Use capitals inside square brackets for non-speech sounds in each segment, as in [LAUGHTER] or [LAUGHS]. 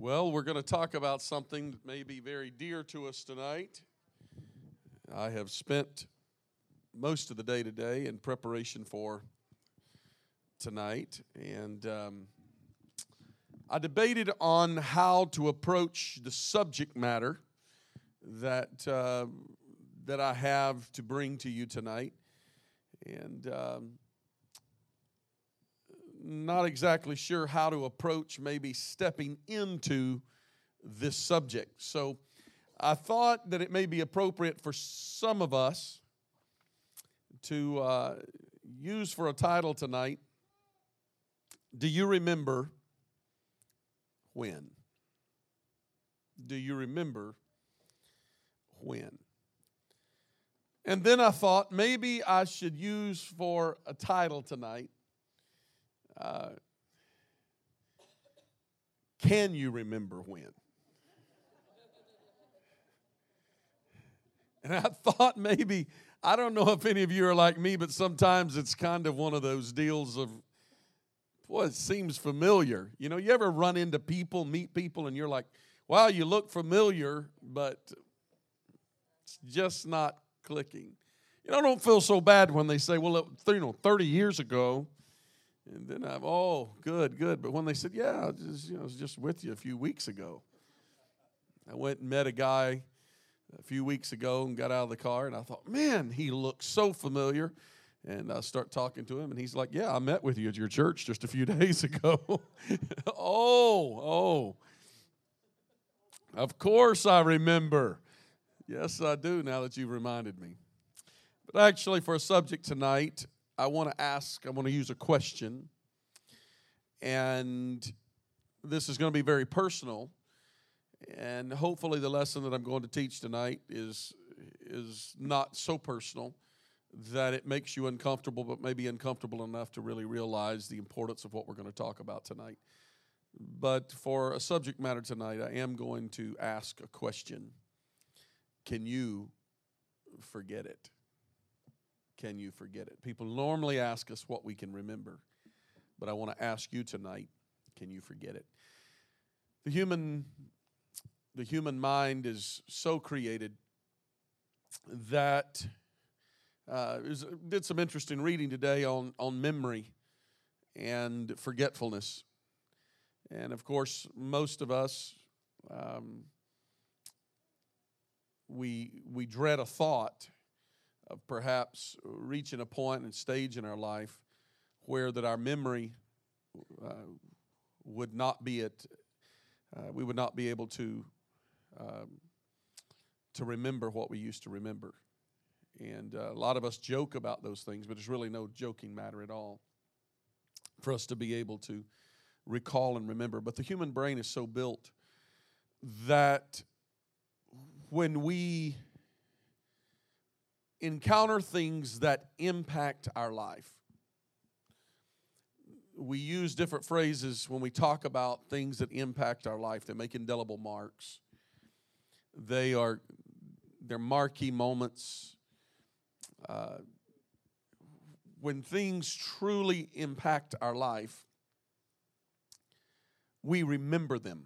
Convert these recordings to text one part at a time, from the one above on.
Well, we're going to talk about something that may be very dear to us tonight. I have spent most of the day today in preparation for tonight, and um, I debated on how to approach the subject matter that uh, that I have to bring to you tonight, and. Um, not exactly sure how to approach maybe stepping into this subject. So I thought that it may be appropriate for some of us to uh, use for a title tonight Do you remember when? Do you remember when? And then I thought maybe I should use for a title tonight uh, can you remember when? And I thought maybe, I don't know if any of you are like me, but sometimes it's kind of one of those deals of, boy, it seems familiar. You know, you ever run into people, meet people, and you're like, wow, you look familiar, but it's just not clicking. You know, I don't feel so bad when they say, well, you know, 30 years ago, and then I'm, oh, good, good. But when they said, yeah, I, just, you know, I was just with you a few weeks ago, I went and met a guy a few weeks ago and got out of the car, and I thought, man, he looks so familiar. And I start talking to him, and he's like, yeah, I met with you at your church just a few [LAUGHS] days ago. [LAUGHS] oh, oh. Of course I remember. Yes, I do now that you've reminded me. But actually, for a subject tonight, I want to ask, I want to use a question. And this is going to be very personal. And hopefully, the lesson that I'm going to teach tonight is, is not so personal that it makes you uncomfortable, but maybe uncomfortable enough to really realize the importance of what we're going to talk about tonight. But for a subject matter tonight, I am going to ask a question Can you forget it? Can you forget it? People normally ask us what we can remember, but I want to ask you tonight can you forget it? The human, the human mind is so created that uh, was, did some interesting reading today on, on memory and forgetfulness. And of course, most of us, um, we, we dread a thought of perhaps reaching a point and stage in our life where that our memory uh, would not be at uh, we would not be able to um, to remember what we used to remember. And uh, a lot of us joke about those things but it's really no joking matter at all for us to be able to recall and remember. But the human brain is so built that when we encounter things that impact our life. We use different phrases when we talk about things that impact our life. They make indelible marks. They are they're marquee moments. Uh, when things truly impact our life, we remember them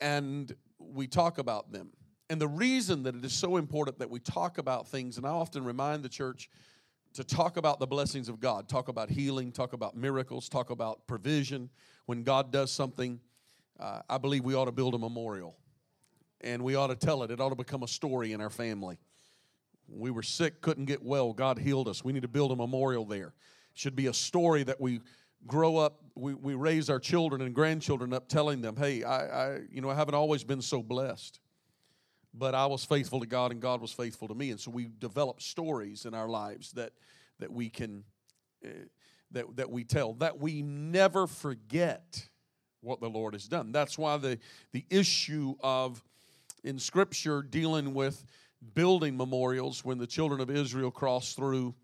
and we talk about them. And the reason that it is so important that we talk about things, and I often remind the church to talk about the blessings of God, talk about healing, talk about miracles, talk about provision. When God does something, uh, I believe we ought to build a memorial and we ought to tell it. It ought to become a story in our family. We were sick, couldn't get well, God healed us. We need to build a memorial there. It should be a story that we grow up, we, we raise our children and grandchildren up telling them, hey, I, I, you know, I haven't always been so blessed but I was faithful to God and God was faithful to me. And so we develop stories in our lives that, that we can, uh, that, that we tell, that we never forget what the Lord has done. That's why the, the issue of, in Scripture, dealing with building memorials when the children of Israel crossed through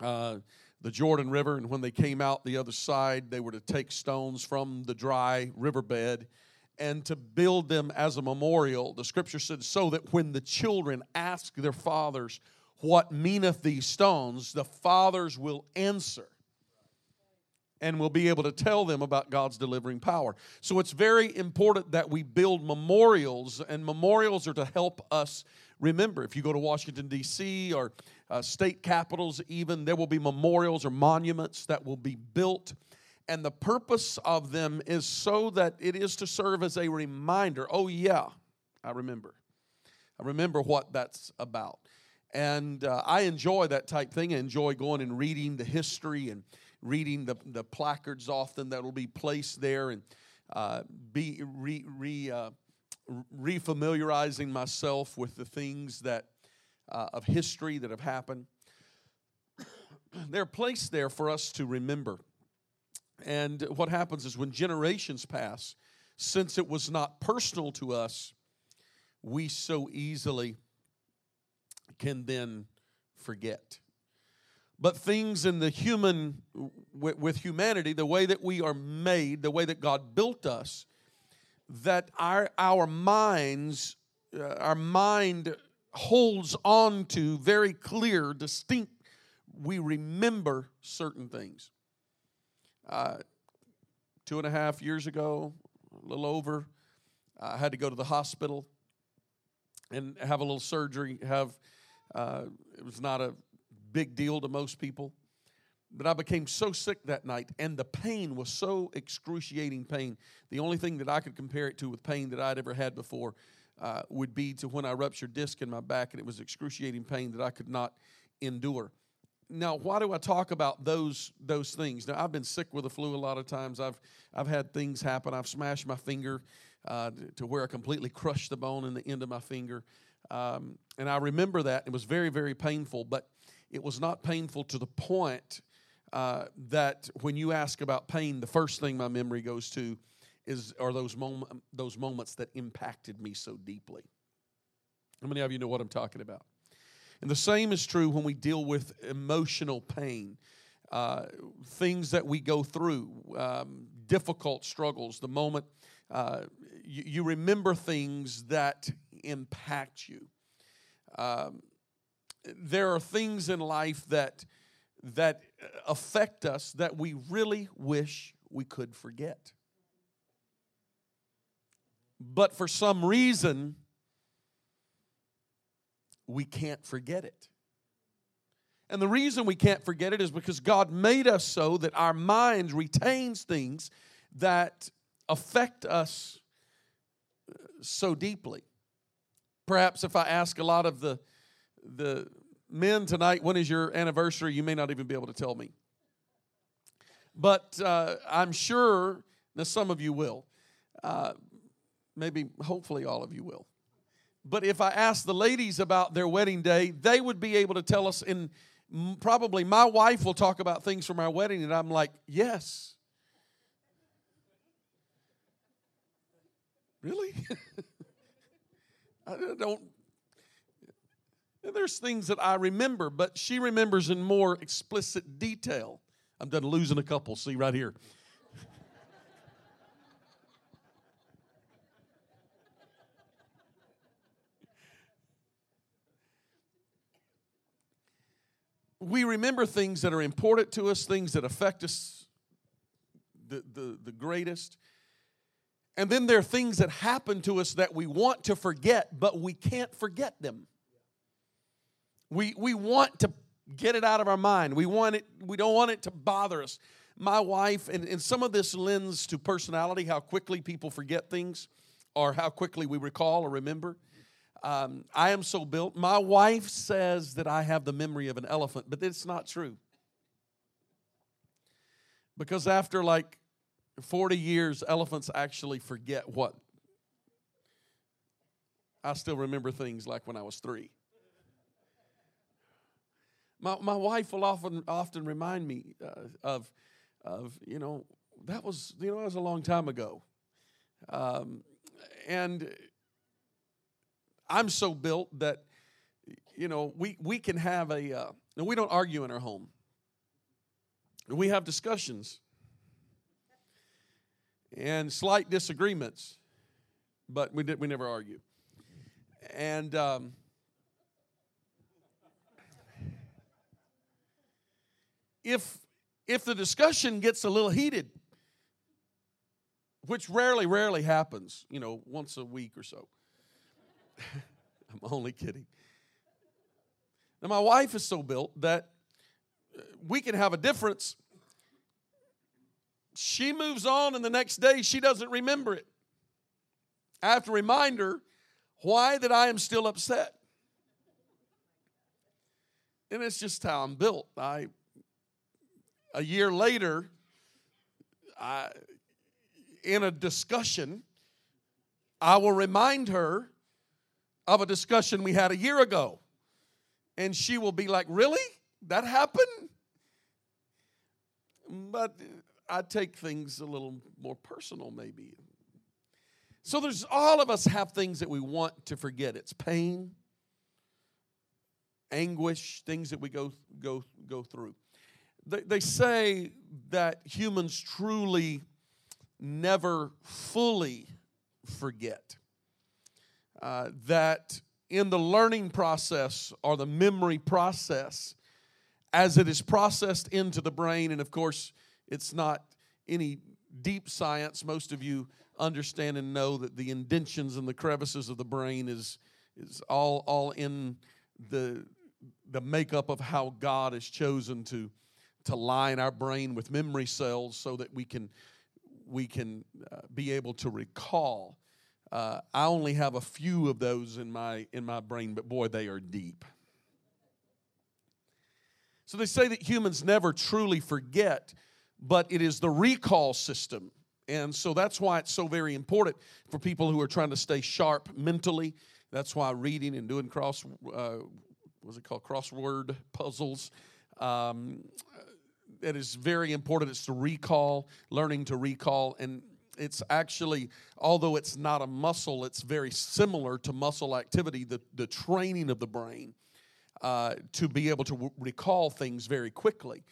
uh, the Jordan River, and when they came out the other side, they were to take stones from the dry riverbed and to build them as a memorial. The scripture said, so that when the children ask their fathers, What meaneth these stones? the fathers will answer, and we'll be able to tell them about God's delivering power. So it's very important that we build memorials, and memorials are to help us remember. If you go to Washington, D.C., or uh, state capitals, even, there will be memorials or monuments that will be built. And the purpose of them is so that it is to serve as a reminder oh, yeah, I remember. I remember what that's about. And uh, I enjoy that type thing. I enjoy going and reading the history and reading the, the placards often that will be placed there and uh, be re, re, uh, refamiliarizing myself with the things that uh, of history that have happened. [CLEARS THROAT] They're placed there for us to remember. And what happens is when generations pass, since it was not personal to us, we so easily can then forget. But things in the human, with humanity, the way that we are made, the way that God built us, that our, our minds, uh, our mind holds on to very clear, distinct, we remember certain things. Uh, two and a half years ago, a little over, I had to go to the hospital and have a little surgery, have uh, it was not a big deal to most people. But I became so sick that night, and the pain was so excruciating pain. The only thing that I could compare it to with pain that I'd ever had before uh, would be to when I ruptured disc in my back, and it was excruciating pain that I could not endure. Now, why do I talk about those those things? Now, I've been sick with the flu a lot of times. I've I've had things happen. I've smashed my finger uh, to where I completely crushed the bone in the end of my finger. Um, and I remember that. It was very, very painful, but it was not painful to the point uh, that when you ask about pain, the first thing my memory goes to is are those, mom- those moments that impacted me so deeply. How many of you know what I'm talking about? And the same is true when we deal with emotional pain, uh, things that we go through, um, difficult struggles, the moment uh, you, you remember things that impact you. Um, there are things in life that that affect us that we really wish we could forget. But for some reason, we can't forget it. And the reason we can't forget it is because God made us so that our mind retains things that affect us so deeply. Perhaps if I ask a lot of the, the men tonight, when is your anniversary? You may not even be able to tell me. But uh, I'm sure that some of you will. Uh, maybe, hopefully, all of you will. But if I ask the ladies about their wedding day, they would be able to tell us. And probably my wife will talk about things from our wedding, and I'm like, yes. Really? [LAUGHS] I don't. And there's things that I remember, but she remembers in more explicit detail. I'm done losing a couple. See right here. We remember things that are important to us, things that affect us the, the, the greatest. And then there are things that happen to us that we want to forget, but we can't forget them. We, we want to get it out of our mind. We want it, we don't want it to bother us. My wife, and, and some of this lends to personality, how quickly people forget things or how quickly we recall or remember. Um, I am so built. My wife says that I have the memory of an elephant, but it's not true. Because after like 40 years, elephants actually forget what. I still remember things like when I was three. My, my wife will often often remind me uh, of of you know that was you know that was a long time ago, um, and I'm so built that you know we we can have a uh, we don't argue in our home. We have discussions and slight disagreements, but we, did, we never argue. And um, if if the discussion gets a little heated, which rarely, rarely happens, you know, once a week or so. [LAUGHS] I'm only kidding. Now, my wife is so built that uh, we can have a difference. She moves on, and the next day she doesn't remember it. I have to remind her why that I am still upset. And it's just how I'm built. I a year later, I, in a discussion, I will remind her of a discussion we had a year ago. And she will be like, Really? That happened? But I take things a little more personal, maybe. So there's all of us have things that we want to forget. It's pain, anguish, things that we go go go through. They, they say that humans truly never fully forget. Uh, that in the learning process or the memory process, as it is processed into the brain, and of course, it's not any deep science. Most of you understand and know that the indentions and the crevices of the brain is, is all, all in the, the makeup of how God has chosen to, to line our brain with memory cells so that we can, we can uh, be able to recall. Uh, I only have a few of those in my, in my brain, but boy, they are deep. So they say that humans never truly forget, but it is the recall system and so that's why it's so very important for people who are trying to stay sharp mentally. That's why reading and doing cross, uh, what's it called, crossword puzzles. Um, it is very important. It's to recall, learning to recall, and it's actually, although it's not a muscle, it's very similar to muscle activity. The the training of the brain uh, to be able to w- recall things very quickly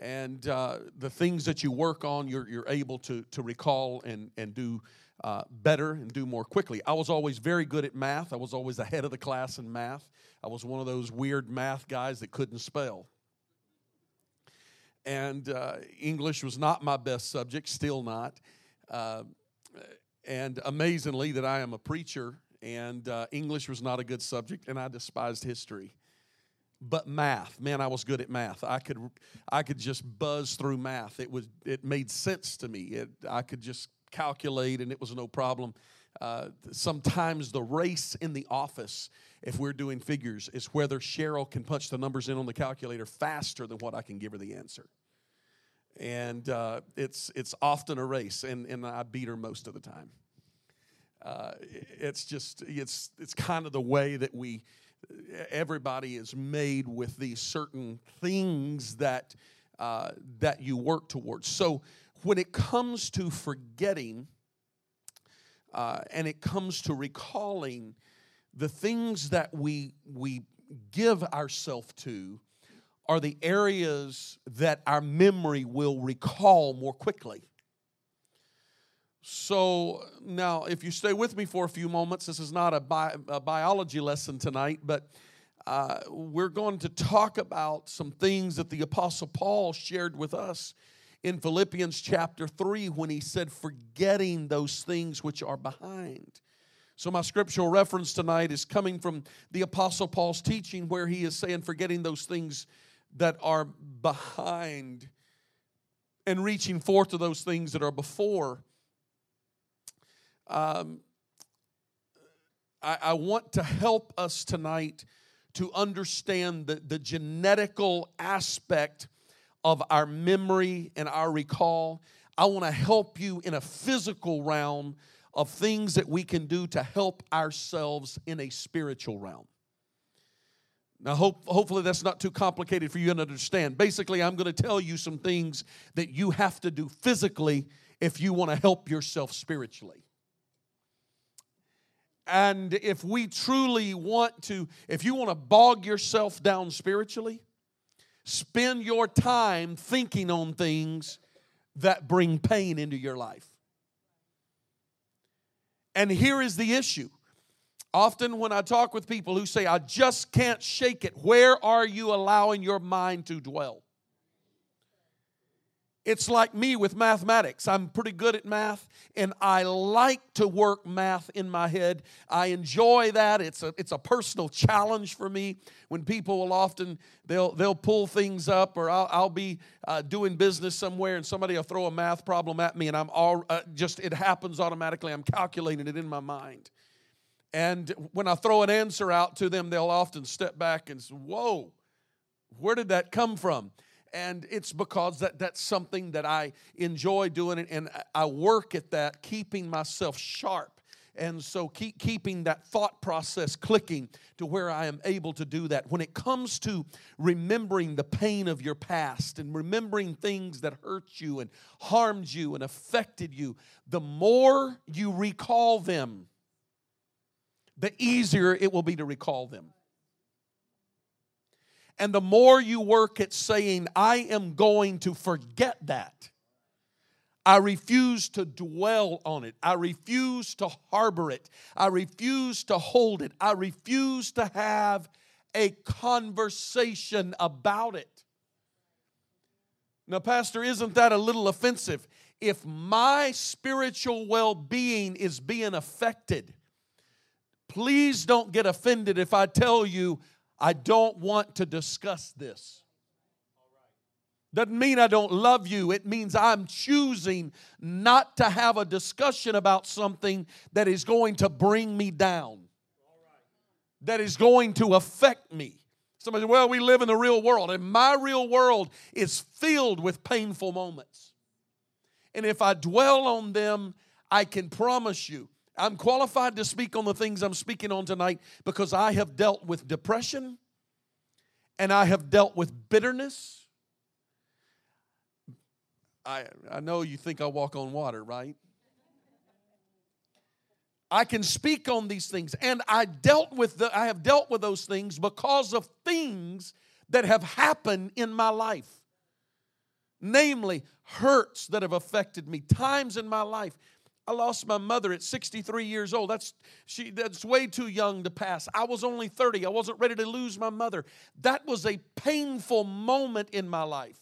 and uh, the things that you work on, you're, you're able to, to recall and, and do uh, better and do more quickly. I was always very good at math. I was always ahead of the class in math. I was one of those weird math guys that couldn't spell. And uh, English was not my best subject, still not. Uh, and amazingly, that I am a preacher, and uh, English was not a good subject, and I despised history. But math man i was good at math. I could i could just buzz through math. It was it made sense to me. It, i could just calculate and it was no problem. Uh, sometimes the race in the office if we're doing figures is whether cheryl can punch the numbers in on the calculator faster than what i can give her the answer and uh, it's it's often a race and, and i beat her most of the time uh, it's just it's it's kind of the way that we everybody is made with these certain things that uh, that you work towards. So when it comes to forgetting uh, and it comes to recalling the things that we we give ourselves to are the areas that our memory will recall more quickly. So now, if you stay with me for a few moments, this is not a, bi- a biology lesson tonight, but uh, we're going to talk about some things that the Apostle Paul shared with us in Philippians chapter 3 when he said, Forgetting those things which are behind. So, my scriptural reference tonight is coming from the Apostle Paul's teaching, where he is saying, Forgetting those things that are behind and reaching forth to those things that are before. Um, I, I want to help us tonight to understand the, the genetical aspect of our memory and our recall. I want to help you in a physical realm of things that we can do to help ourselves in a spiritual realm. Now, hope, hopefully, that's not too complicated for you to understand. Basically, I'm going to tell you some things that you have to do physically if you want to help yourself spiritually. And if we truly want to, if you want to bog yourself down spiritually, spend your time thinking on things that bring pain into your life. And here is the issue. Often, when I talk with people who say, I just can't shake it, where are you allowing your mind to dwell? It's like me with mathematics. I'm pretty good at math, and I like to work math in my head. I enjoy that. It's a, it's a personal challenge for me when people will often, they'll, they'll pull things up, or I'll, I'll be uh, doing business somewhere, and somebody will throw a math problem at me, and I'm all, uh, just, it happens automatically. I'm calculating it in my mind. And when I throw an answer out to them, they'll often step back and say, Whoa, where did that come from? and it's because that, that's something that I enjoy doing, and I work at that, keeping myself sharp. And so, keep keeping that thought process clicking to where I am able to do that. When it comes to remembering the pain of your past and remembering things that hurt you and harmed you and affected you, the more you recall them, the easier it will be to recall them. And the more you work at saying, I am going to forget that, I refuse to dwell on it. I refuse to harbor it. I refuse to hold it. I refuse to have a conversation about it. Now, Pastor, isn't that a little offensive? If my spiritual well being is being affected, please don't get offended if I tell you I don't want to discuss this. Doesn't mean I don't love you. It means I'm choosing not to have a discussion about something that is going to bring me down, that is going to affect me. Somebody said, Well, we live in the real world, and my real world is filled with painful moments. And if I dwell on them, I can promise you I'm qualified to speak on the things I'm speaking on tonight because I have dealt with depression and I have dealt with bitterness. I, I know you think I walk on water, right? I can speak on these things and I dealt with the, I have dealt with those things because of things that have happened in my life. Namely, hurts that have affected me, times in my life I lost my mother at 63 years old. That's she that's way too young to pass. I was only 30. I wasn't ready to lose my mother. That was a painful moment in my life.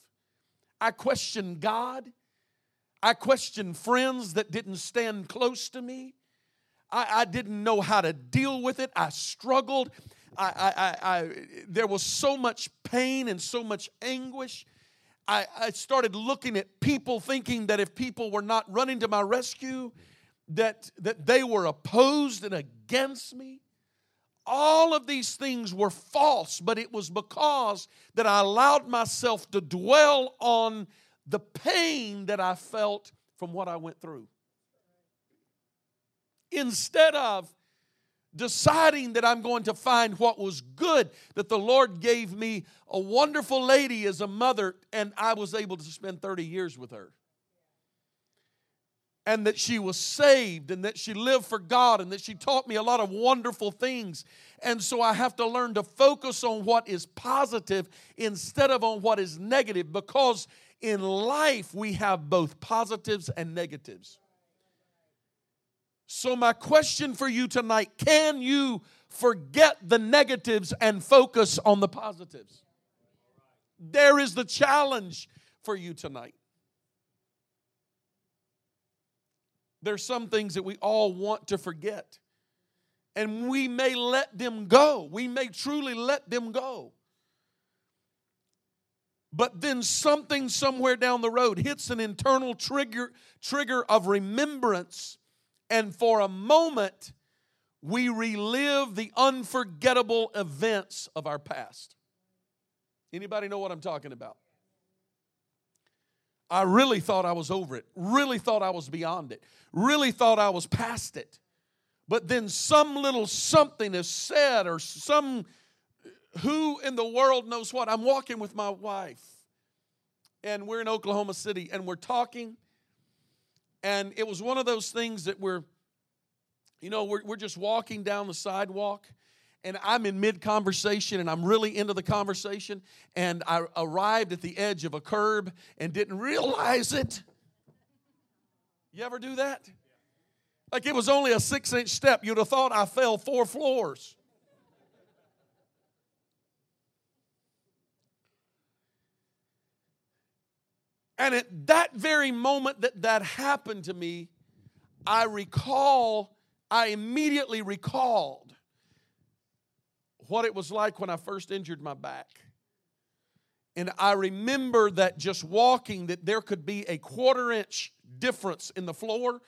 I questioned God. I questioned friends that didn't stand close to me. I, I didn't know how to deal with it. I struggled. I, I, I, there was so much pain and so much anguish. I, I started looking at people thinking that if people were not running to my rescue, that, that they were opposed and against me. All of these things were false, but it was because that I allowed myself to dwell on the pain that I felt from what I went through. Instead of deciding that I'm going to find what was good, that the Lord gave me a wonderful lady as a mother, and I was able to spend 30 years with her. And that she was saved, and that she lived for God, and that she taught me a lot of wonderful things. And so I have to learn to focus on what is positive instead of on what is negative, because in life we have both positives and negatives. So, my question for you tonight can you forget the negatives and focus on the positives? There is the challenge for you tonight. There's some things that we all want to forget, and we may let them go. We may truly let them go. But then something somewhere down the road hits an internal trigger, trigger of remembrance and for a moment we relive the unforgettable events of our past. Anybody know what I'm talking about? I really thought I was over it, really thought I was beyond it, really thought I was past it. But then some little something is said, or some who in the world knows what. I'm walking with my wife, and we're in Oklahoma City, and we're talking and it was one of those things that we're, you know, we're, we're just walking down the sidewalk and I'm in mid conversation and I'm really into the conversation. And I arrived at the edge of a curb and didn't realize it. You ever do that? Like it was only a six inch step. You'd have thought I fell four floors. And at that very moment that that happened to me, I recall, I immediately recalled what it was like when I first injured my back. And I remember that just walking, that there could be a quarter inch difference in the floor,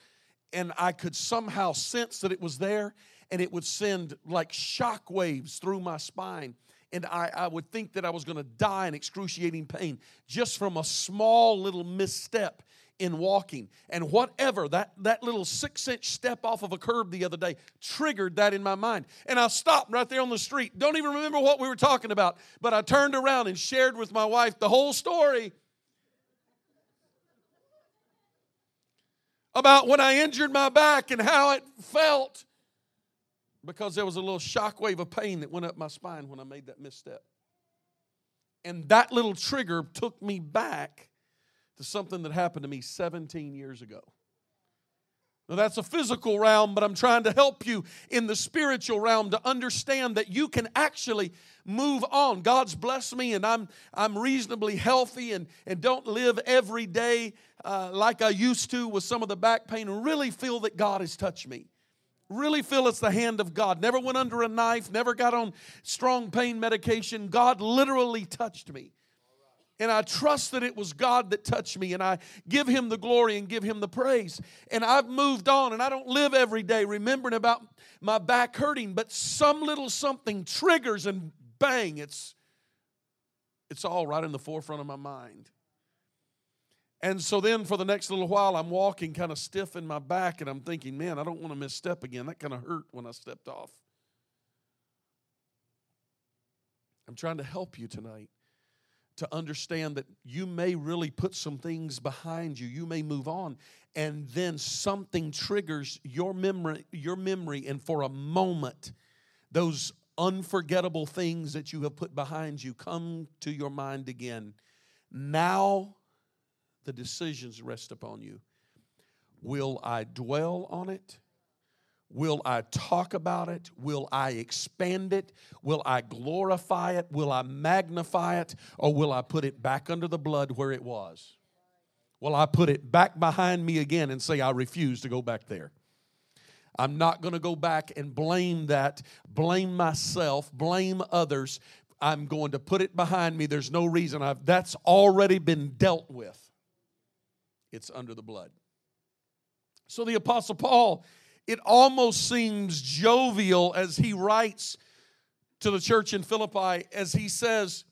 and I could somehow sense that it was there, and it would send like shock waves through my spine. And I, I would think that I was going to die in excruciating pain just from a small little misstep in walking. And whatever, that, that little six inch step off of a curb the other day triggered that in my mind. And I stopped right there on the street. Don't even remember what we were talking about, but I turned around and shared with my wife the whole story about when I injured my back and how it felt because there was a little shock wave of pain that went up my spine when I made that misstep. And that little trigger took me back to something that happened to me 17 years ago. Now, that's a physical realm, but I'm trying to help you in the spiritual realm to understand that you can actually move on. God's blessed me, and I'm, I'm reasonably healthy and, and don't live every day uh, like I used to with some of the back pain and really feel that God has touched me. Really feel it's the hand of God. Never went under a knife, never got on strong pain medication. God literally touched me and I trust that it was God that touched me, and I give Him the glory and give Him the praise. And I've moved on, and I don't live every day remembering about my back hurting, but some little something triggers, and bang, it's it's all right in the forefront of my mind. And so then for the next little while, I'm walking kind of stiff in my back, and I'm thinking, man, I don't want to misstep again. That kind of hurt when I stepped off. I'm trying to help you tonight to understand that you may really put some things behind you. You may move on, and then something triggers your memory, your memory, and for a moment, those unforgettable things that you have put behind you come to your mind again. Now the decisions rest upon you. Will I dwell on it? Will I talk about it? Will I expand it? Will I glorify it? Will I magnify it? Or will I put it back under the blood where it was? Will I put it back behind me again and say, I refuse to go back there? I'm not going to go back and blame that, blame myself, blame others. I'm going to put it behind me. There's no reason. I've, that's already been dealt with. It's under the blood. So the Apostle Paul it almost seems jovial as he writes to the church in Philippi as he says,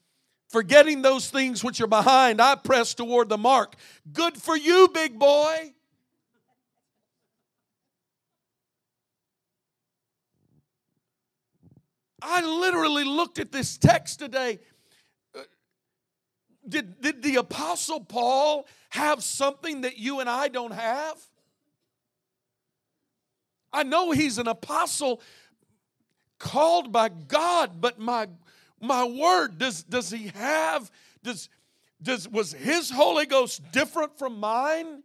Forgetting those things which are behind, I press toward the mark. Good for you, big boy. I literally looked at this text today. Did, did the Apostle Paul have something that you and I don't have? I know he's an apostle called by God, but my my word, does does he have does does was his Holy Ghost different from mine?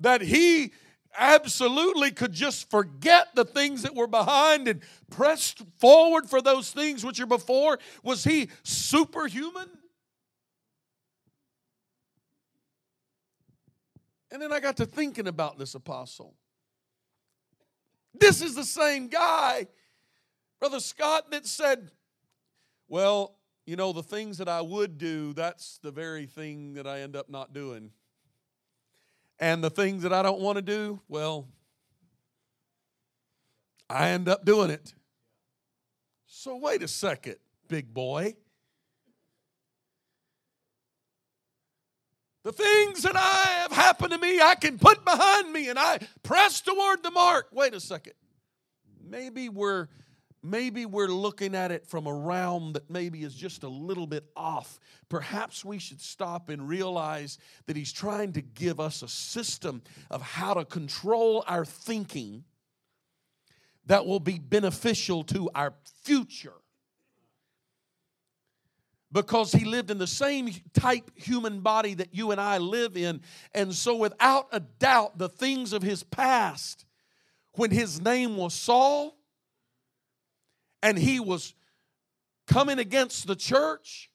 That he absolutely could just forget the things that were behind and press forward for those things which are before? Was he superhuman? And then I got to thinking about this apostle. This is the same guy, Brother Scott, that said, Well, you know, the things that I would do, that's the very thing that I end up not doing. And the things that I don't want to do, well, I end up doing it. So, wait a second, big boy. The things that I have happened to me, I can put behind me and I press toward the mark. Wait a second. Maybe we're maybe we're looking at it from a realm that maybe is just a little bit off. Perhaps we should stop and realize that he's trying to give us a system of how to control our thinking that will be beneficial to our future because he lived in the same type human body that you and I live in. And so, without a doubt, the things of his past, when his name was Saul and he was coming against the church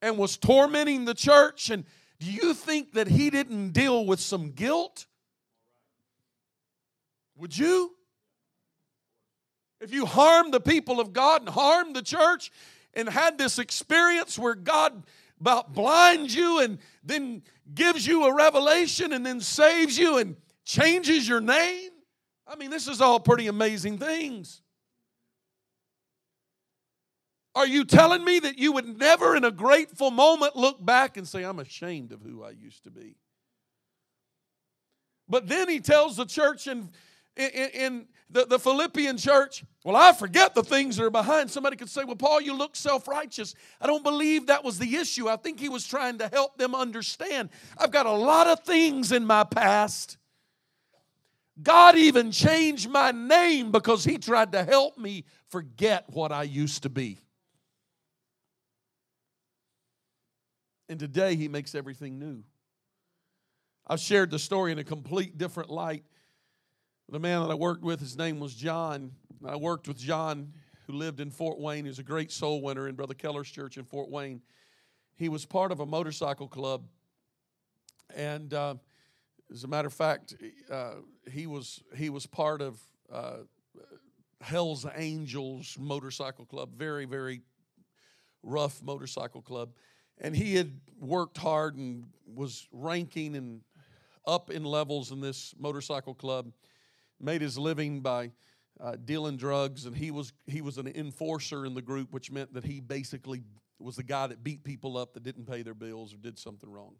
and was tormenting the church and do you think that he didn't deal with some guilt? Would you? If you harmed the people of God and harmed the church and had this experience where God about blinds you and then gives you a revelation and then saves you and changes your name. I mean, this is all pretty amazing things. Are you telling me that you would never, in a grateful moment, look back and say, I'm ashamed of who I used to be? But then he tells the church in, in, in the, the Philippian church, well, I forget the things that are behind. Somebody could say, well, Paul, you look self righteous. I don't believe that was the issue. I think he was trying to help them understand. I've got a lot of things in my past. God even changed my name because he tried to help me forget what I used to be. And today he makes everything new. I've shared the story in a complete different light. The man that I worked with, his name was John. I worked with John, who lived in Fort Wayne. He was a great soul winner in Brother Keller's church in Fort Wayne. He was part of a motorcycle club. And uh, as a matter of fact, uh, he, was, he was part of uh, Hell's Angels motorcycle club, very, very rough motorcycle club and he had worked hard and was ranking and up in levels in this motorcycle club made his living by uh, dealing drugs and he was he was an enforcer in the group which meant that he basically was the guy that beat people up that didn't pay their bills or did something wrong.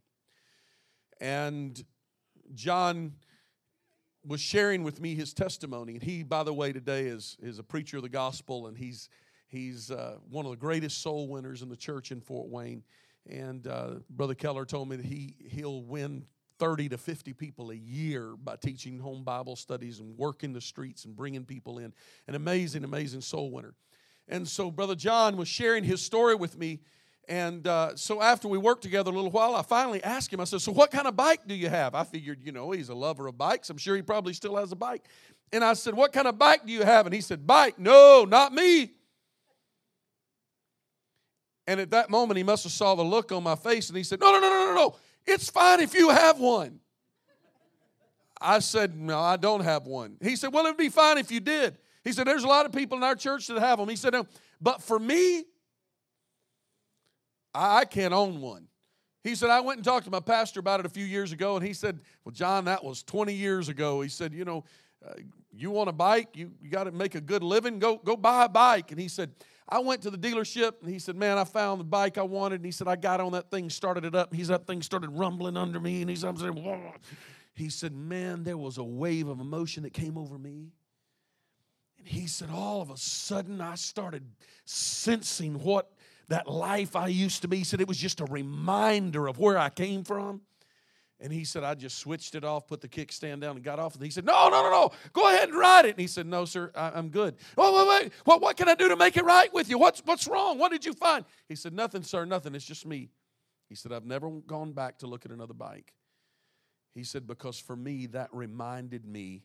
And john was sharing with me his testimony and he by the way today is is a preacher of the gospel and he's he's uh, one of the greatest soul winners in the church in fort wayne. And uh, Brother Keller told me that he, he'll win 30 to 50 people a year by teaching home Bible studies and working the streets and bringing people in. An amazing, amazing soul winner. And so Brother John was sharing his story with me. And uh, so after we worked together a little while, I finally asked him, I said, So what kind of bike do you have? I figured, you know, he's a lover of bikes. I'm sure he probably still has a bike. And I said, What kind of bike do you have? And he said, Bike? No, not me. And at that moment, he must have saw the look on my face and he said, No, no, no, no, no, no. It's fine if you have one. I said, No, I don't have one. He said, Well, it'd be fine if you did. He said, There's a lot of people in our church that have them. He said, no, But for me, I can't own one. He said, I went and talked to my pastor about it a few years ago, and he said, Well, John, that was 20 years ago. He said, You know, uh, you want a bike, you, you got to make a good living, go, go buy a bike. And he said, I went to the dealership and he said, Man, I found the bike I wanted. And he said, I got on that thing, started it up. He's that thing started rumbling under me. And he's I'm saying, Whoa. He said, Man, there was a wave of emotion that came over me. And he said, All of a sudden, I started sensing what that life I used to be. He said, It was just a reminder of where I came from. And he said, I just switched it off, put the kickstand down, and got off. And he said, No, no, no, no. Go ahead and ride it. And he said, No, sir, I, am good. Oh, wait, wait. What, what can I do to make it right with you? What's, what's wrong? What did you find? He said, Nothing, sir, nothing. It's just me. He said, I've never gone back to look at another bike. He said, Because for me, that reminded me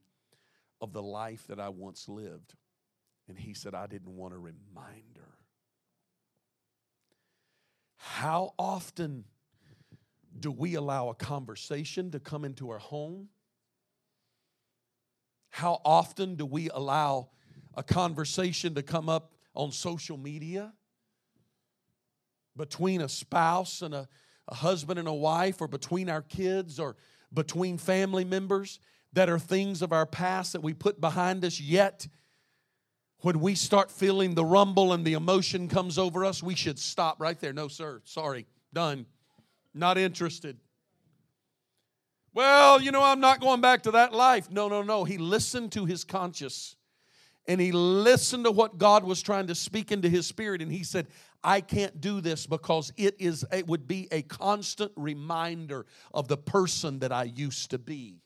of the life that I once lived. And he said, I didn't want a reminder. How often do we allow a conversation to come into our home? How often do we allow a conversation to come up on social media between a spouse and a, a husband and a wife, or between our kids, or between family members that are things of our past that we put behind us yet? When we start feeling the rumble and the emotion comes over us, we should stop right there. No, sir, sorry, done. Not interested. Well, you know, I'm not going back to that life. No, no, no. He listened to his conscience and he listened to what God was trying to speak into his spirit and he said, I can't do this because it is it would be a constant reminder of the person that I used to be.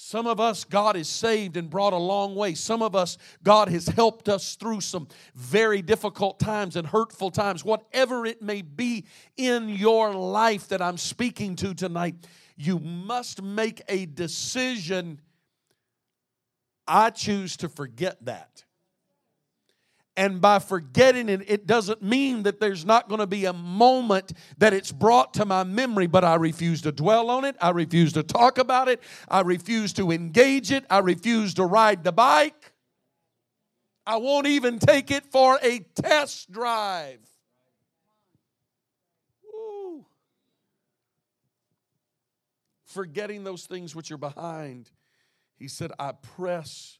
Some of us, God has saved and brought a long way. Some of us, God has helped us through some very difficult times and hurtful times. Whatever it may be in your life that I'm speaking to tonight, you must make a decision. I choose to forget that. And by forgetting it, it doesn't mean that there's not going to be a moment that it's brought to my memory, but I refuse to dwell on it. I refuse to talk about it. I refuse to engage it. I refuse to ride the bike. I won't even take it for a test drive. Woo. Forgetting those things which are behind, he said, I press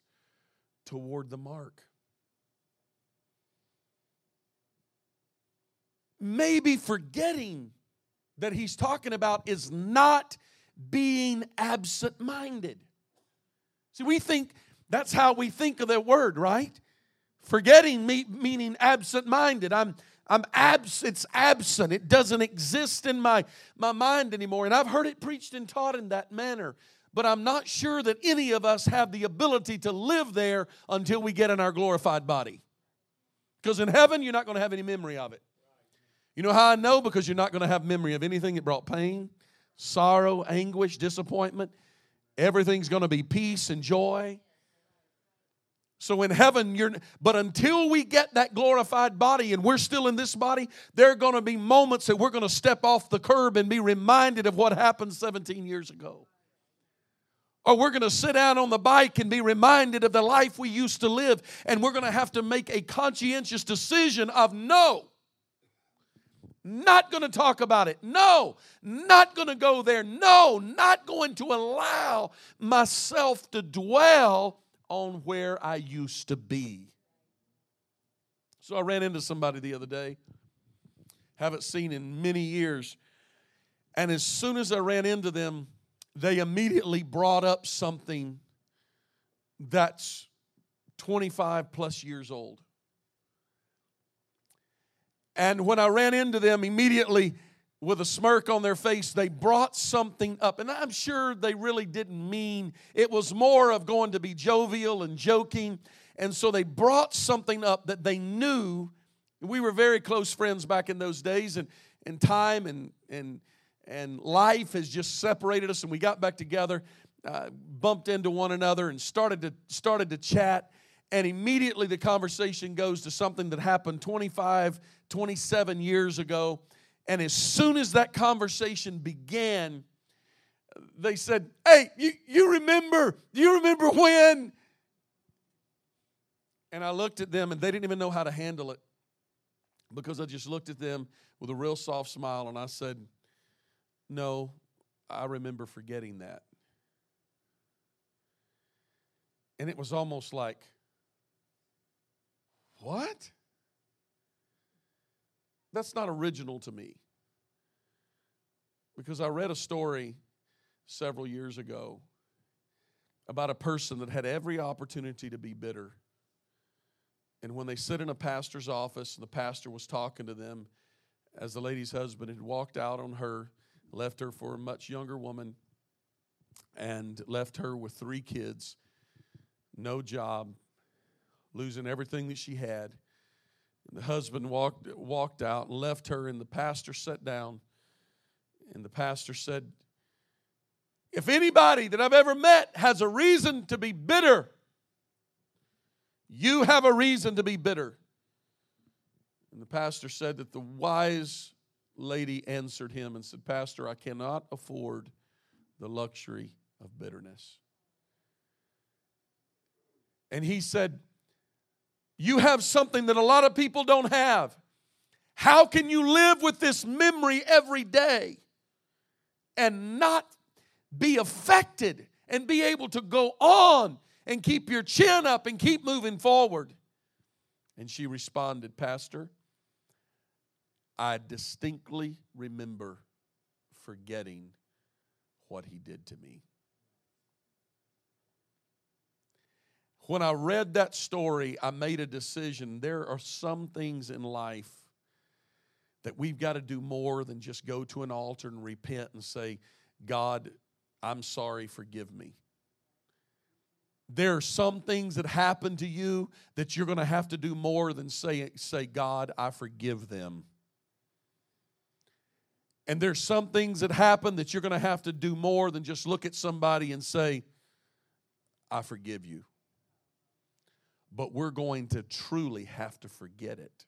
toward the mark. Maybe forgetting that he's talking about is not being absent minded. See, we think that's how we think of that word, right? Forgetting me, meaning absent minded. I'm, I'm abs, it's absent. It doesn't exist in my, my mind anymore. And I've heard it preached and taught in that manner. But I'm not sure that any of us have the ability to live there until we get in our glorified body. Because in heaven, you're not going to have any memory of it. You know how I know? Because you're not going to have memory of anything that brought pain, sorrow, anguish, disappointment. Everything's going to be peace and joy. So in heaven, you're but until we get that glorified body and we're still in this body, there are going to be moments that we're going to step off the curb and be reminded of what happened 17 years ago. Or we're going to sit down on the bike and be reminded of the life we used to live, and we're going to have to make a conscientious decision of no. Not going to talk about it. No, not going to go there. No, not going to allow myself to dwell on where I used to be. So I ran into somebody the other day, haven't seen in many years. And as soon as I ran into them, they immediately brought up something that's 25 plus years old. And when I ran into them immediately with a smirk on their face, they brought something up. And I'm sure they really didn't mean it was more of going to be jovial and joking. And so they brought something up that they knew. We were very close friends back in those days, and, and time and, and, and life has just separated us. And we got back together, uh, bumped into one another, and started to, started to chat. And immediately the conversation goes to something that happened 25 27 years ago. And as soon as that conversation began, they said, Hey, you, you remember, do you remember when? And I looked at them and they didn't even know how to handle it because I just looked at them with a real soft smile and I said, No, I remember forgetting that. And it was almost like, What? That's not original to me. Because I read a story several years ago about a person that had every opportunity to be bitter. And when they sit in a pastor's office and the pastor was talking to them, as the lady's husband had walked out on her, left her for a much younger woman, and left her with three kids, no job, losing everything that she had. The husband walked, walked out and left her, and the pastor sat down. And the pastor said, If anybody that I've ever met has a reason to be bitter, you have a reason to be bitter. And the pastor said that the wise lady answered him and said, Pastor, I cannot afford the luxury of bitterness. And he said, you have something that a lot of people don't have. How can you live with this memory every day and not be affected and be able to go on and keep your chin up and keep moving forward? And she responded, Pastor, I distinctly remember forgetting what he did to me. When I read that story, I made a decision. There are some things in life that we've got to do more than just go to an altar and repent and say, God, I'm sorry, forgive me. There are some things that happen to you that you're going to have to do more than say, say God, I forgive them. And there's some things that happen that you're going to have to do more than just look at somebody and say, I forgive you. But we're going to truly have to forget it.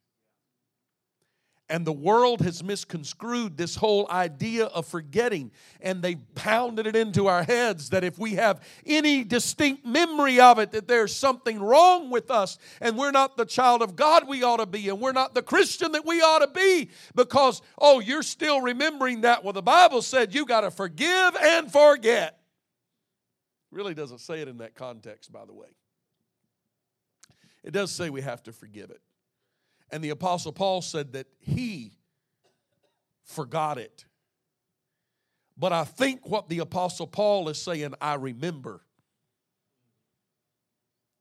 And the world has misconstrued this whole idea of forgetting, and they pounded it into our heads that if we have any distinct memory of it, that there's something wrong with us, and we're not the child of God we ought to be, and we're not the Christian that we ought to be, because, oh, you're still remembering that. Well, the Bible said you got to forgive and forget. Really doesn't say it in that context, by the way. It does say we have to forgive it. And the Apostle Paul said that he forgot it. But I think what the Apostle Paul is saying, I remember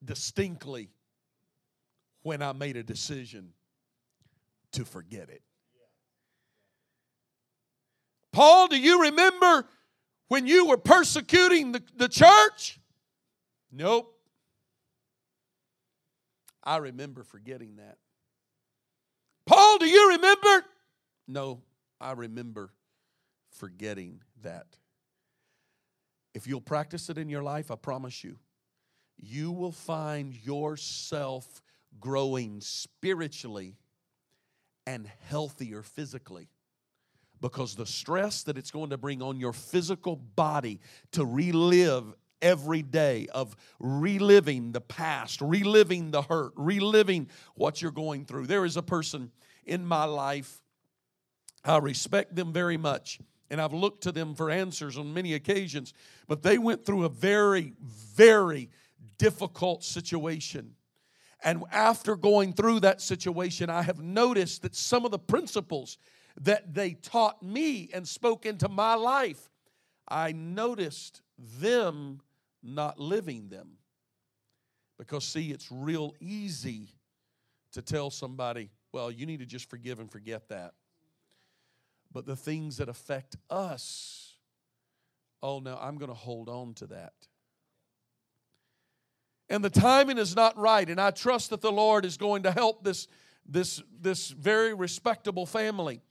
distinctly when I made a decision to forget it. Paul, do you remember when you were persecuting the, the church? Nope. I remember forgetting that. Paul, do you remember? No, I remember forgetting that. If you'll practice it in your life, I promise you, you will find yourself growing spiritually and healthier physically. Because the stress that it's going to bring on your physical body to relive every day of reliving the past, reliving the hurt, reliving what you're going through. There is a person in my life, I respect them very much, and I've looked to them for answers on many occasions, but they went through a very, very difficult situation. And after going through that situation, I have noticed that some of the principles that they taught me and spoke into my life, I noticed them not living them. Because, see, it's real easy to tell somebody, well, you need to just forgive and forget that. But the things that affect us, oh, no, I'm going to hold on to that. And the timing is not right, and I trust that the Lord is going to help this, this, this very respectable family.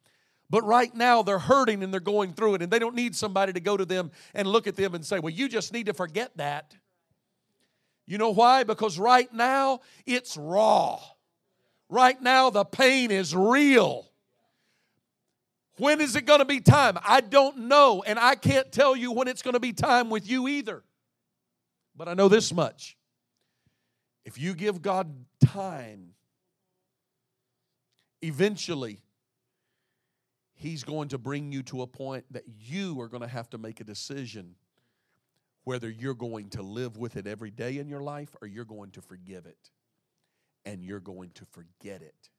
But right now they're hurting and they're going through it, and they don't need somebody to go to them and look at them and say, Well, you just need to forget that. You know why? Because right now it's raw. Right now the pain is real. When is it going to be time? I don't know, and I can't tell you when it's going to be time with you either. But I know this much. If you give God time, eventually He's going to bring you to a point that you are going to have to make a decision whether you're going to live with it every day in your life or you're going to forgive it and you're going to forget it.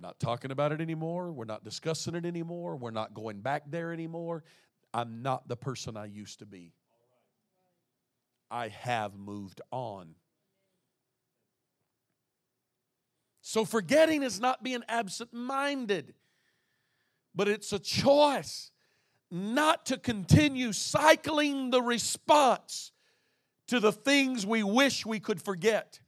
Not talking about it anymore. We're not discussing it anymore. We're not going back there anymore. I'm not the person I used to be. I have moved on. So, forgetting is not being absent minded but it's a choice not to continue cycling the response to the things we wish we could forget.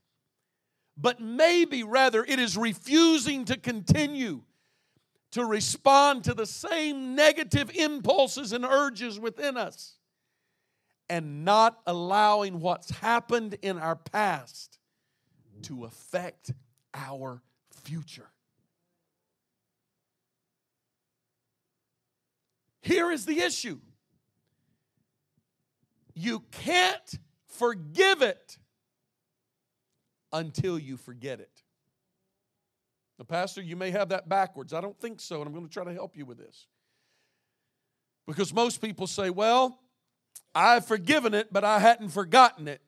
But maybe rather it is refusing to continue to respond to the same negative impulses and urges within us and not allowing what's happened in our past to affect our future. Here is the issue you can't forgive it until you forget it. Now, Pastor, you may have that backwards. I don't think so, and I'm going to try to help you with this. Because most people say, well, I've forgiven it, but I hadn't forgotten it.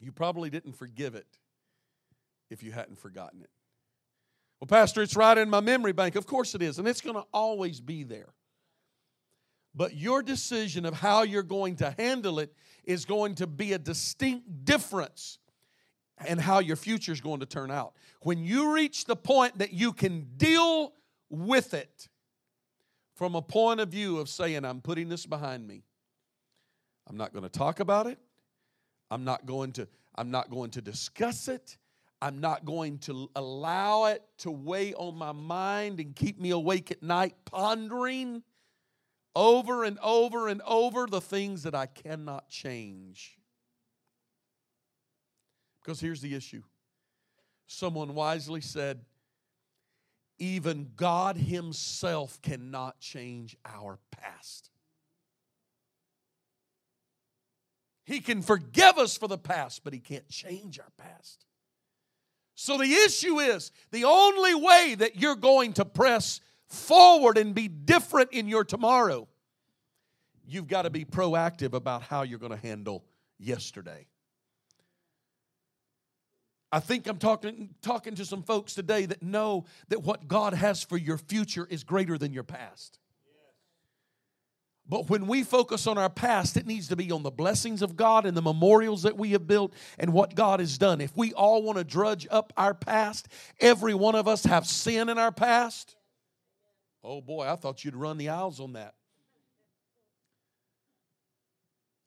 You probably didn't forgive it if you hadn't forgotten it. Well, Pastor, it's right in my memory bank. Of course it is, and it's going to always be there. But your decision of how you're going to handle it is going to be a distinct difference in how your future is going to turn out. When you reach the point that you can deal with it from a point of view of saying, I'm putting this behind me. I'm not going to talk about it. I'm not going to I'm not going to discuss it. I'm not going to allow it to weigh on my mind and keep me awake at night pondering over and over and over the things that I cannot change. Because here's the issue someone wisely said, even God Himself cannot change our past. He can forgive us for the past, but He can't change our past. So the issue is the only way that you're going to press forward and be different in your tomorrow, you've got to be proactive about how you're going to handle yesterday. I think I'm talking, talking to some folks today that know that what God has for your future is greater than your past. But when we focus on our past, it needs to be on the blessings of God and the memorials that we have built and what God has done. If we all want to drudge up our past, every one of us have sin in our past. Oh boy, I thought you'd run the aisles on that.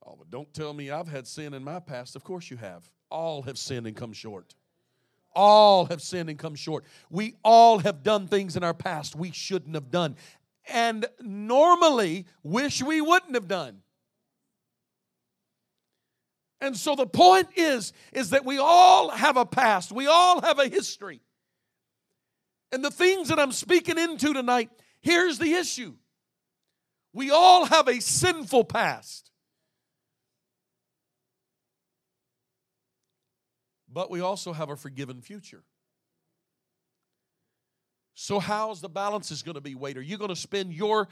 Oh, but don't tell me I've had sin in my past. Of course you have. All have sinned and come short. All have sinned and come short. We all have done things in our past we shouldn't have done and normally wish we wouldn't have done. And so the point is is that we all have a past. We all have a history. And the things that I'm speaking into tonight, here's the issue. We all have a sinful past. But we also have a forgiven future. So how's the balance is going to be, Wade? Are you going to spend your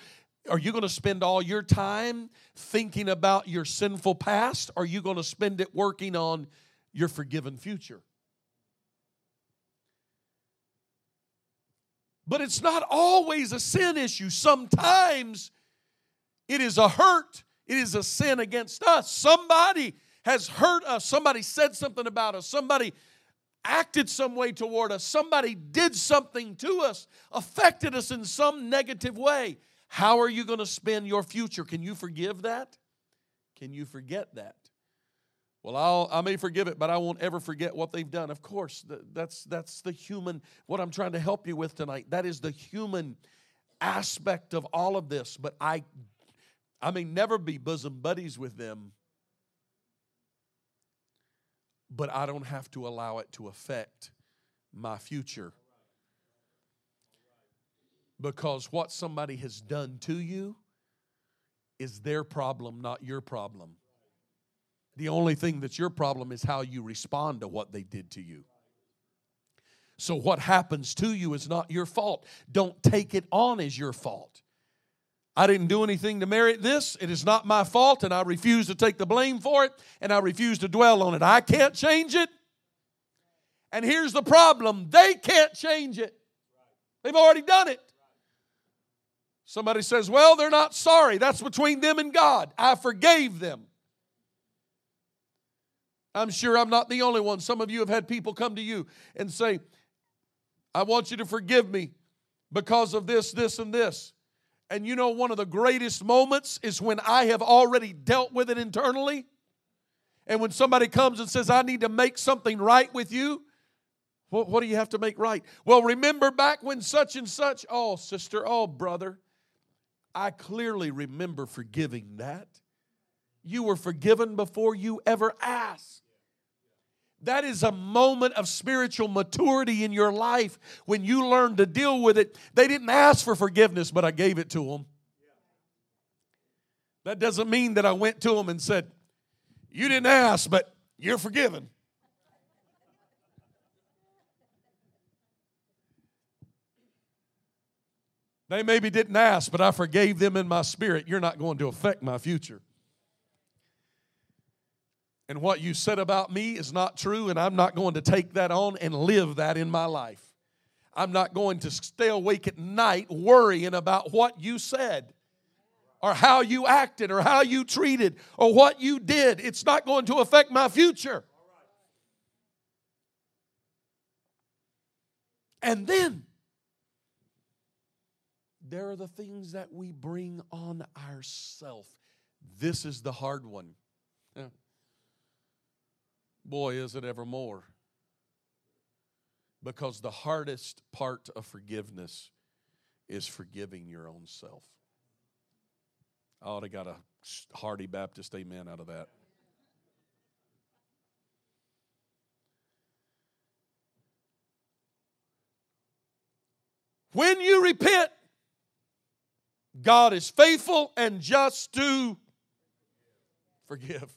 are you going to spend all your time thinking about your sinful past? Or are you going to spend it working on your forgiven future? But it's not always a sin issue. Sometimes it is a hurt, it is a sin against us. Somebody has hurt us, somebody said something about us, somebody acted some way toward us, somebody did something to us, affected us in some negative way. How are you going to spend your future? Can you forgive that? Can you forget that? Well, I'll, I may forgive it, but I won't ever forget what they've done. Of course, that's, that's the human, what I'm trying to help you with tonight. That is the human aspect of all of this. But I, I may never be bosom buddies with them, but I don't have to allow it to affect my future. Because what somebody has done to you is their problem, not your problem. The only thing that's your problem is how you respond to what they did to you. So, what happens to you is not your fault. Don't take it on as your fault. I didn't do anything to merit this. It is not my fault, and I refuse to take the blame for it, and I refuse to dwell on it. I can't change it. And here's the problem they can't change it, they've already done it. Somebody says, Well, they're not sorry. That's between them and God. I forgave them. I'm sure I'm not the only one. Some of you have had people come to you and say, I want you to forgive me because of this, this, and this. And you know, one of the greatest moments is when I have already dealt with it internally. And when somebody comes and says, I need to make something right with you, well, what do you have to make right? Well, remember back when such and such, oh, sister, oh, brother, I clearly remember forgiving that. You were forgiven before you ever asked. That is a moment of spiritual maturity in your life when you learn to deal with it. They didn't ask for forgiveness, but I gave it to them. That doesn't mean that I went to them and said, You didn't ask, but you're forgiven. They maybe didn't ask, but I forgave them in my spirit. You're not going to affect my future and what you said about me is not true, and I'm not going to take that on and live that in my life. I'm not going to stay awake at night worrying about what you said or how you acted or how you treated or what you did. It's not going to affect my future. And then there are the things that we bring on ourselves. This is the hard one. Boy, is it ever more. Because the hardest part of forgiveness is forgiving your own self. I ought to got a hearty Baptist amen out of that. When you repent, God is faithful and just to forgive.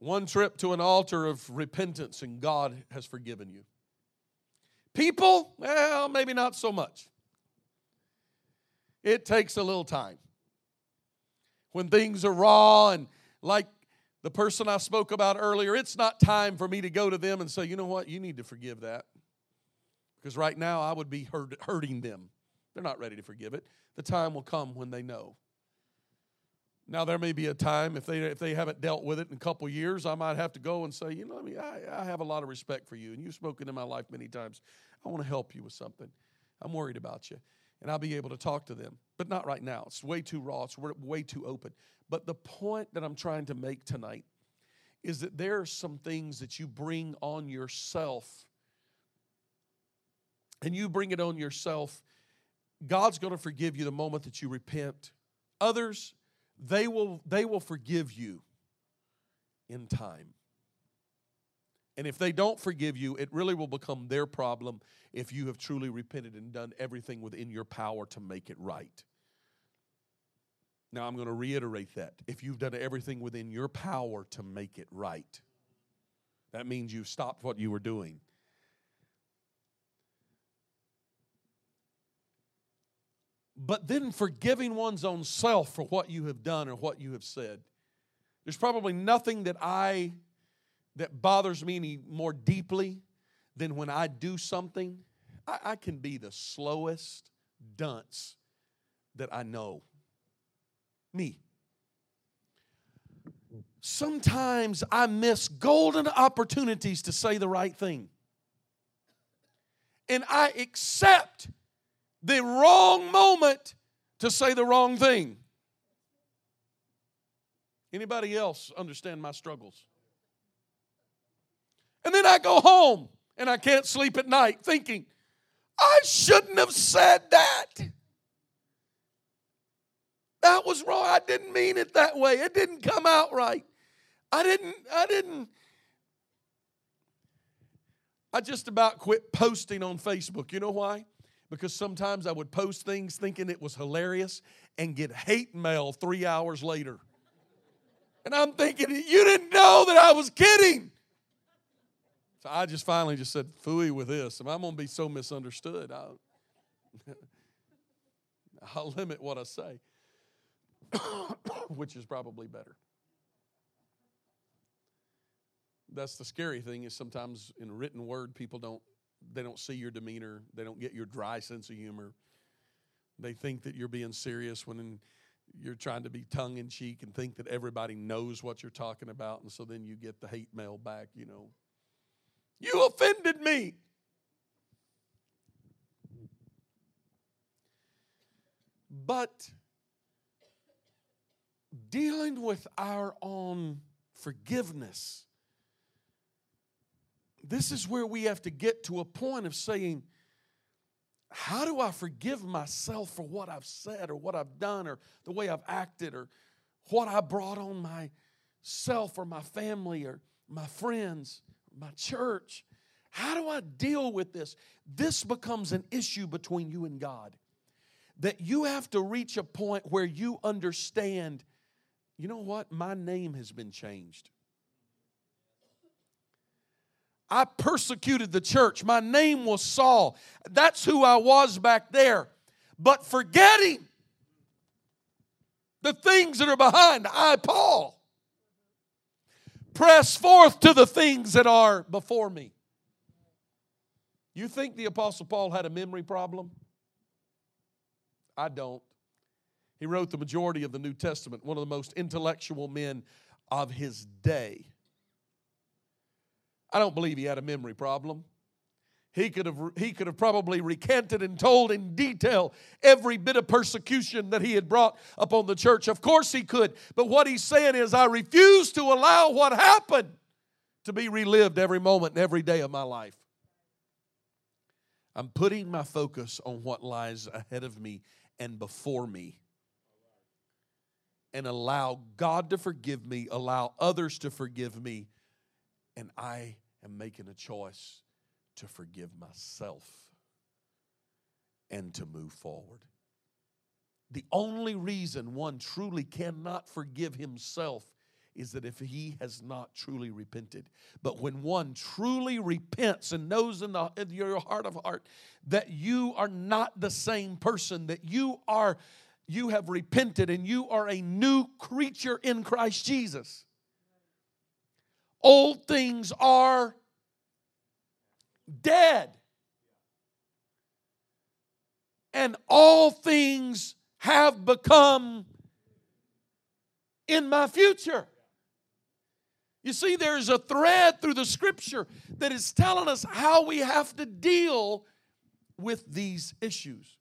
One trip to an altar of repentance, and God has forgiven you. People, well, maybe not so much. It takes a little time. When things are raw and like the person I spoke about earlier, it's not time for me to go to them and say, you know what, you need to forgive that. Because right now I would be hurt, hurting them. They're not ready to forgive it. The time will come when they know. Now there may be a time if they if they haven't dealt with it in a couple years, I might have to go and say, you know, I mean, I, I have a lot of respect for you, and you've spoken in my life many times. I want to help you with something. I'm worried about you, and I'll be able to talk to them, but not right now. It's way too raw. It's way too open. But the point that I'm trying to make tonight is that there are some things that you bring on yourself, and you bring it on yourself. God's going to forgive you the moment that you repent. Others they will, they will forgive you in time. And if they don't forgive you, it really will become their problem if you have truly repented and done everything within your power to make it right. Now, I'm going to reiterate that. If you've done everything within your power to make it right, that means you've stopped what you were doing. But then forgiving one's own self for what you have done or what you have said. There's probably nothing that I that bothers me any more deeply than when I do something. I, I can be the slowest dunce that I know. Me. Sometimes I miss golden opportunities to say the right thing. And I accept the wrong moment to say the wrong thing. Anybody else understand my struggles? And then I go home and I can't sleep at night thinking, I shouldn't have said that. That was wrong. I didn't mean it that way. It didn't come out right. I didn't, I didn't. I just about quit posting on Facebook. You know why? Because sometimes I would post things thinking it was hilarious and get hate mail three hours later. And I'm thinking, you didn't know that I was kidding. So I just finally just said, fooey with this. If I'm going to be so misunderstood, I'll, [LAUGHS] I'll limit what I say, [COUGHS] which is probably better. That's the scary thing is sometimes in written word, people don't they don't see your demeanor, they don't get your dry sense of humor. They think that you're being serious when you're trying to be tongue in cheek and think that everybody knows what you're talking about. And so then you get the hate mail back, you know. You offended me. But dealing with our own forgiveness this is where we have to get to a point of saying, how do I forgive myself for what I've said or what I've done or the way I've acted or what I brought on myself or my family or my friends, my church? How do I deal with this? This becomes an issue between you and God. That you have to reach a point where you understand, you know what? My name has been changed. I persecuted the church. My name was Saul. That's who I was back there. But forgetting the things that are behind, I, Paul, press forth to the things that are before me. You think the Apostle Paul had a memory problem? I don't. He wrote the majority of the New Testament, one of the most intellectual men of his day. I don't believe he had a memory problem. He could, have, he could have probably recanted and told in detail every bit of persecution that he had brought upon the church. Of course he could. But what he's saying is, I refuse to allow what happened to be relived every moment and every day of my life. I'm putting my focus on what lies ahead of me and before me. And allow God to forgive me, allow others to forgive me, and I am making a choice to forgive myself and to move forward. The only reason one truly cannot forgive himself is that if he has not truly repented. But when one truly repents and knows in, the, in your heart of heart that you are not the same person, that you are you have repented and you are a new creature in Christ Jesus. Old things are dead. And all things have become in my future. You see, there's a thread through the scripture that is telling us how we have to deal with these issues.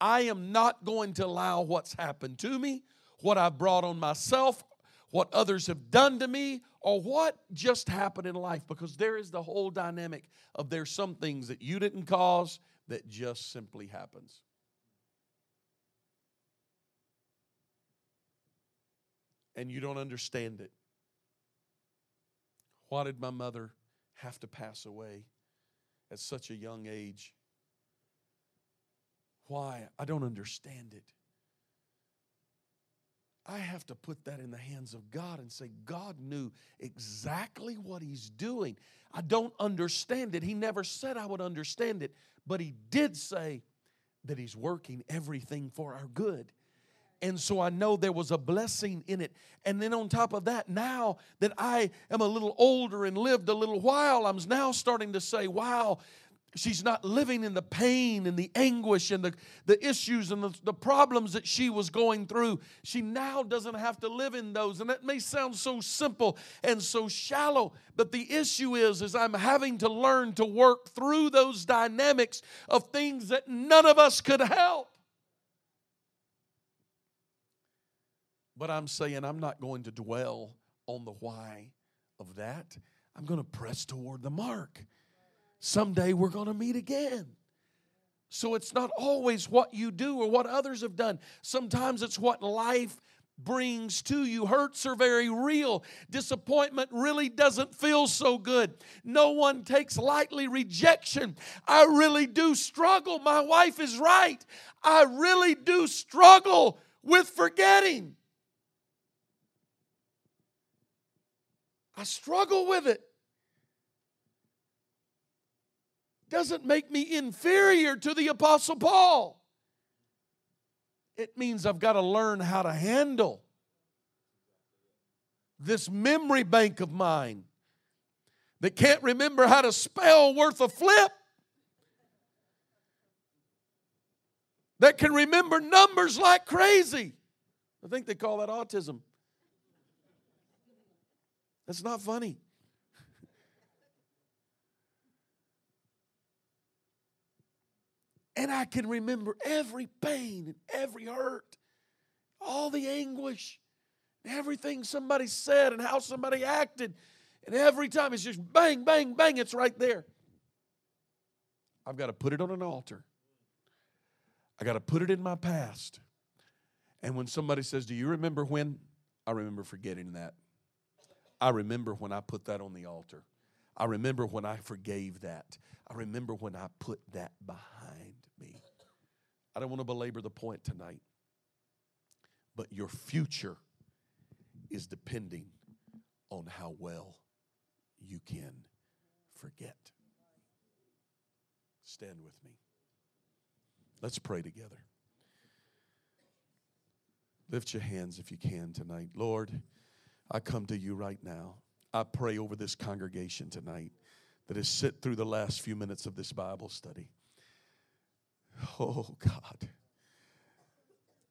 I am not going to allow what's happened to me, what I've brought on myself, what others have done to me, or what just happened in life, because there is the whole dynamic of there's some things that you didn't cause that just simply happens. And you don't understand it. Why did my mother have to pass away at such a young age? Why? I don't understand it. I have to put that in the hands of God and say, God knew exactly what He's doing. I don't understand it. He never said I would understand it, but He did say that He's working everything for our good. And so I know there was a blessing in it. And then on top of that, now that I am a little older and lived a little while, I'm now starting to say, wow, she's not living in the pain and the anguish and the, the issues and the, the problems that she was going through. She now doesn't have to live in those. And that may sound so simple and so shallow, but the issue is, is I'm having to learn to work through those dynamics of things that none of us could help. But I'm saying I'm not going to dwell on the why of that. I'm going to press toward the mark. Someday we're going to meet again. So it's not always what you do or what others have done. Sometimes it's what life brings to you. Hurts are very real. Disappointment really doesn't feel so good. No one takes lightly rejection. I really do struggle. My wife is right. I really do struggle with forgetting. I struggle with it. Doesn't make me inferior to the Apostle Paul. It means I've got to learn how to handle this memory bank of mine that can't remember how to spell worth a flip, that can remember numbers like crazy. I think they call that autism. That's not funny. And I can remember every pain and every hurt, all the anguish, everything somebody said and how somebody acted. And every time it's just bang, bang, bang, it's right there. I've got to put it on an altar. I got to put it in my past. And when somebody says, Do you remember when? I remember forgetting that. I remember when I put that on the altar. I remember when I forgave that. I remember when I put that behind. I don't want to belabor the point tonight, but your future is depending on how well you can forget. Stand with me. Let's pray together. Lift your hands if you can tonight. Lord, I come to you right now. I pray over this congregation tonight that has sit through the last few minutes of this Bible study. Oh God.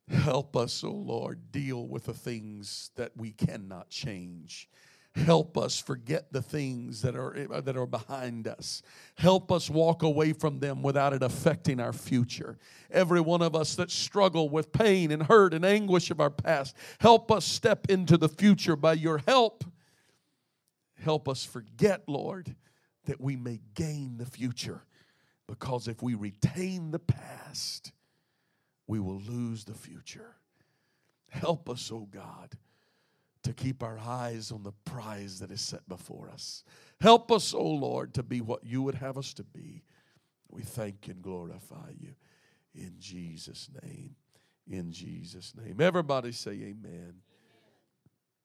Help us, oh Lord, deal with the things that we cannot change. Help us forget the things that are, that are behind us. Help us walk away from them without it affecting our future. Every one of us that struggle with pain and hurt and anguish of our past, help us step into the future by your help. Help us forget, Lord, that we may gain the future. Because if we retain the past, we will lose the future. Help us, oh God to keep our eyes on the prize that is set before us. Help us, O oh Lord, to be what you would have us to be. We thank and glorify you in Jesus' name. In Jesus' name. Everybody say amen.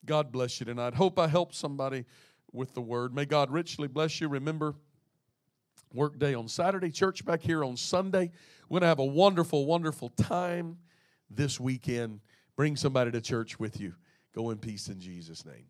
God bless you tonight. Hope I helped somebody with the word. May God richly bless you. Remember, work day on Saturday, church back here on Sunday. We're going to have a wonderful, wonderful time this weekend. Bring somebody to church with you. Go in peace in Jesus' name.